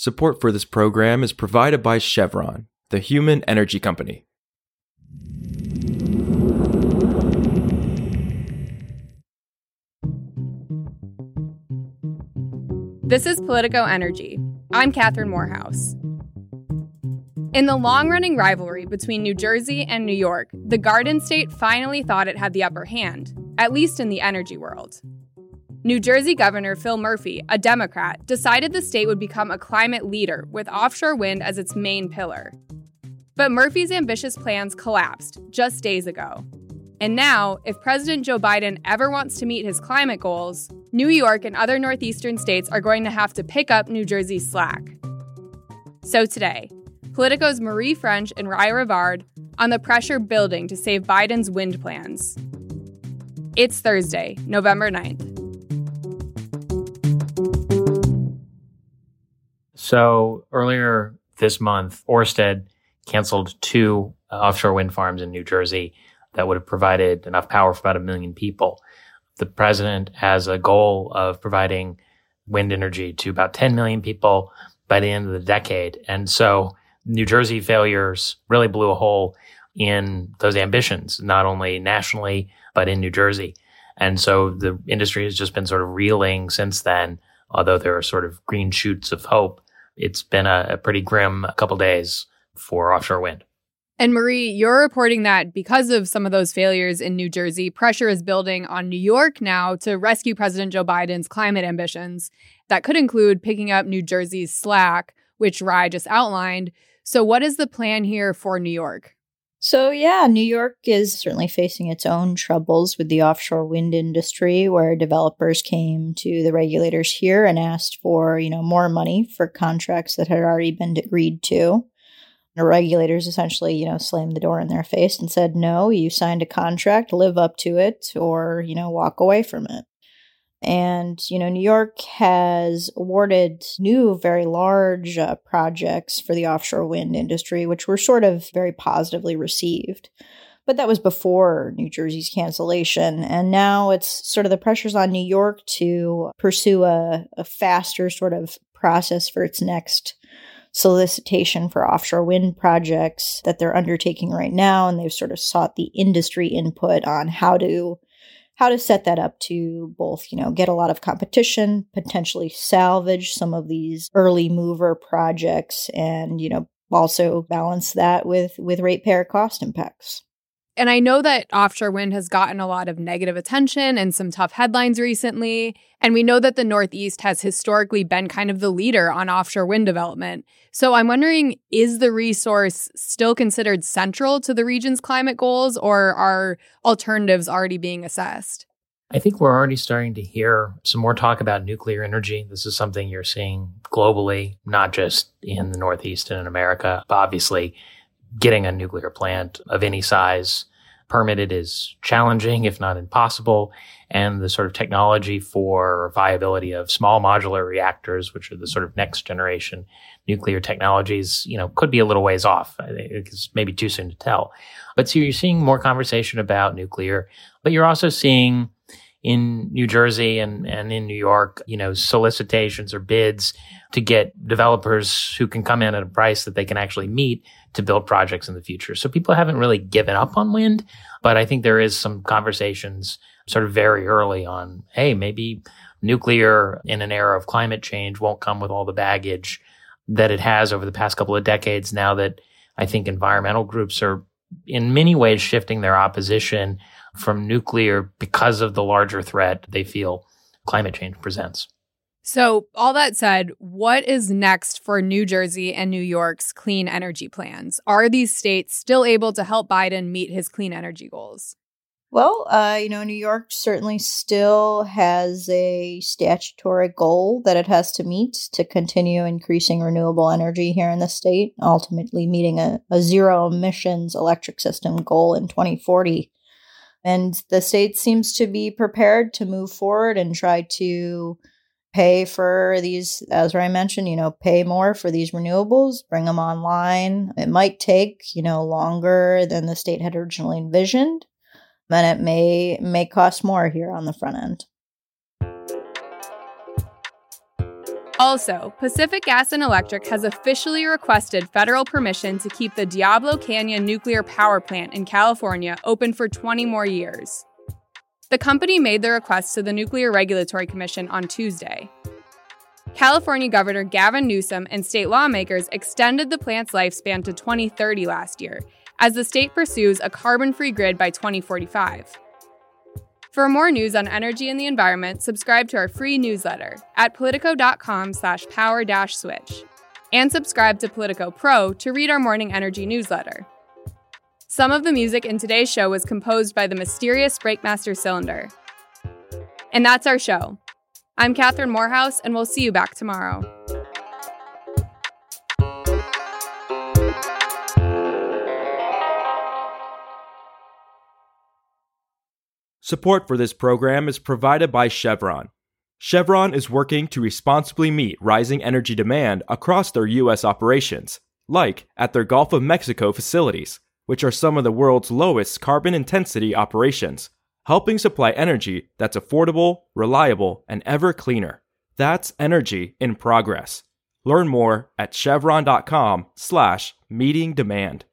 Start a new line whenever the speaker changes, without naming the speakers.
Support for this program is provided by Chevron, the human energy company.
This is Politico Energy. I'm Catherine Morehouse. In the long running rivalry between New Jersey and New York, the Garden State finally thought it had the upper hand, at least in the energy world. New Jersey Governor Phil Murphy, a Democrat, decided the state would become a climate leader with offshore wind as its main pillar. But Murphy's ambitious plans collapsed just days ago. And now, if President Joe Biden ever wants to meet his climate goals, New York and other northeastern states are going to have to pick up New Jersey's slack. So today, Politico's Marie French and Ry Rivard on the pressure building to save Biden's wind plans. It's Thursday, November 9th.
So earlier this month, Orsted canceled two uh, offshore wind farms in New Jersey that would have provided enough power for about a million people. The president has a goal of providing wind energy to about 10 million people by the end of the decade. And so New Jersey failures really blew a hole in those ambitions, not only nationally, but in New Jersey. And so the industry has just been sort of reeling since then, although there are sort of green shoots of hope. It's been a, a pretty grim couple days for offshore wind.
And Marie, you're reporting that because of some of those failures in New Jersey, pressure is building on New York now to rescue President Joe Biden's climate ambitions. That could include picking up New Jersey's slack, which Ry just outlined. So, what is the plan here for New York?
So, yeah, New York is certainly facing its own troubles with the offshore wind industry, where developers came to the regulators here and asked for, you know, more money for contracts that had already been agreed to. The regulators essentially, you know, slammed the door in their face and said, no, you signed a contract, live up to it, or, you know, walk away from it. And, you know, New York has awarded new, very large uh, projects for the offshore wind industry, which were sort of very positively received. But that was before New Jersey's cancellation. And now it's sort of the pressures on New York to pursue a, a faster sort of process for its next solicitation for offshore wind projects that they're undertaking right now and they've sort of sought the industry input on how to how to set that up to both you know get a lot of competition potentially salvage some of these early mover projects and you know also balance that with with ratepayer cost impacts
and I know that offshore wind has gotten a lot of negative attention and some tough headlines recently. And we know that the Northeast has historically been kind of the leader on offshore wind development. So I'm wondering is the resource still considered central to the region's climate goals, or are alternatives already being assessed?
I think we're already starting to hear some more talk about nuclear energy. This is something you're seeing globally, not just in the Northeast and in America. Obviously, getting a nuclear plant of any size permitted is challenging, if not impossible. And the sort of technology for viability of small modular reactors, which are the sort of next generation nuclear technologies, you know, could be a little ways off. It's maybe too soon to tell. But so you're seeing more conversation about nuclear, but you're also seeing in New Jersey and, and in New York, you know, solicitations or bids to get developers who can come in at a price that they can actually meet to build projects in the future. So people haven't really given up on wind, but I think there is some conversations sort of very early on, hey, maybe nuclear in an era of climate change won't come with all the baggage that it has over the past couple of decades now that I think environmental groups are in many ways shifting their opposition from nuclear because of the larger threat they feel climate change presents.
So, all that said, what is next for New Jersey and New York's clean energy plans? Are these states still able to help Biden meet his clean energy goals?
Well, uh, you know, New York certainly still has a statutory goal that it has to meet to continue increasing renewable energy here in the state, ultimately meeting a, a zero emissions electric system goal in 2040. And the state seems to be prepared to move forward and try to pay for these, as I mentioned, you know, pay more for these renewables, bring them online. It might take, you know, longer than the state had originally envisioned, and it may may cost more here on the front end.
Also, Pacific Gas and Electric has officially requested federal permission to keep the Diablo Canyon nuclear power plant in California open for 20 more years. The company made the request to the Nuclear Regulatory Commission on Tuesday. California Governor Gavin Newsom and state lawmakers extended the plant's lifespan to 2030 last year, as the state pursues a carbon free grid by 2045. For more news on energy and the environment, subscribe to our free newsletter at politico.com slash power switch. And subscribe to Politico Pro to read our morning energy newsletter. Some of the music in today's show was composed by the mysterious Breakmaster Cylinder. And that's our show. I'm Catherine Morehouse, and we'll see you back tomorrow.
Support for this program is provided by Chevron. Chevron is working to responsibly meet rising energy demand across their U.S. operations, like at their Gulf of Mexico facilities, which are some of the world's lowest carbon intensity operations, helping supply energy that's affordable, reliable, and ever cleaner. That's energy in progress. Learn more at chevron.com slash meeting demand.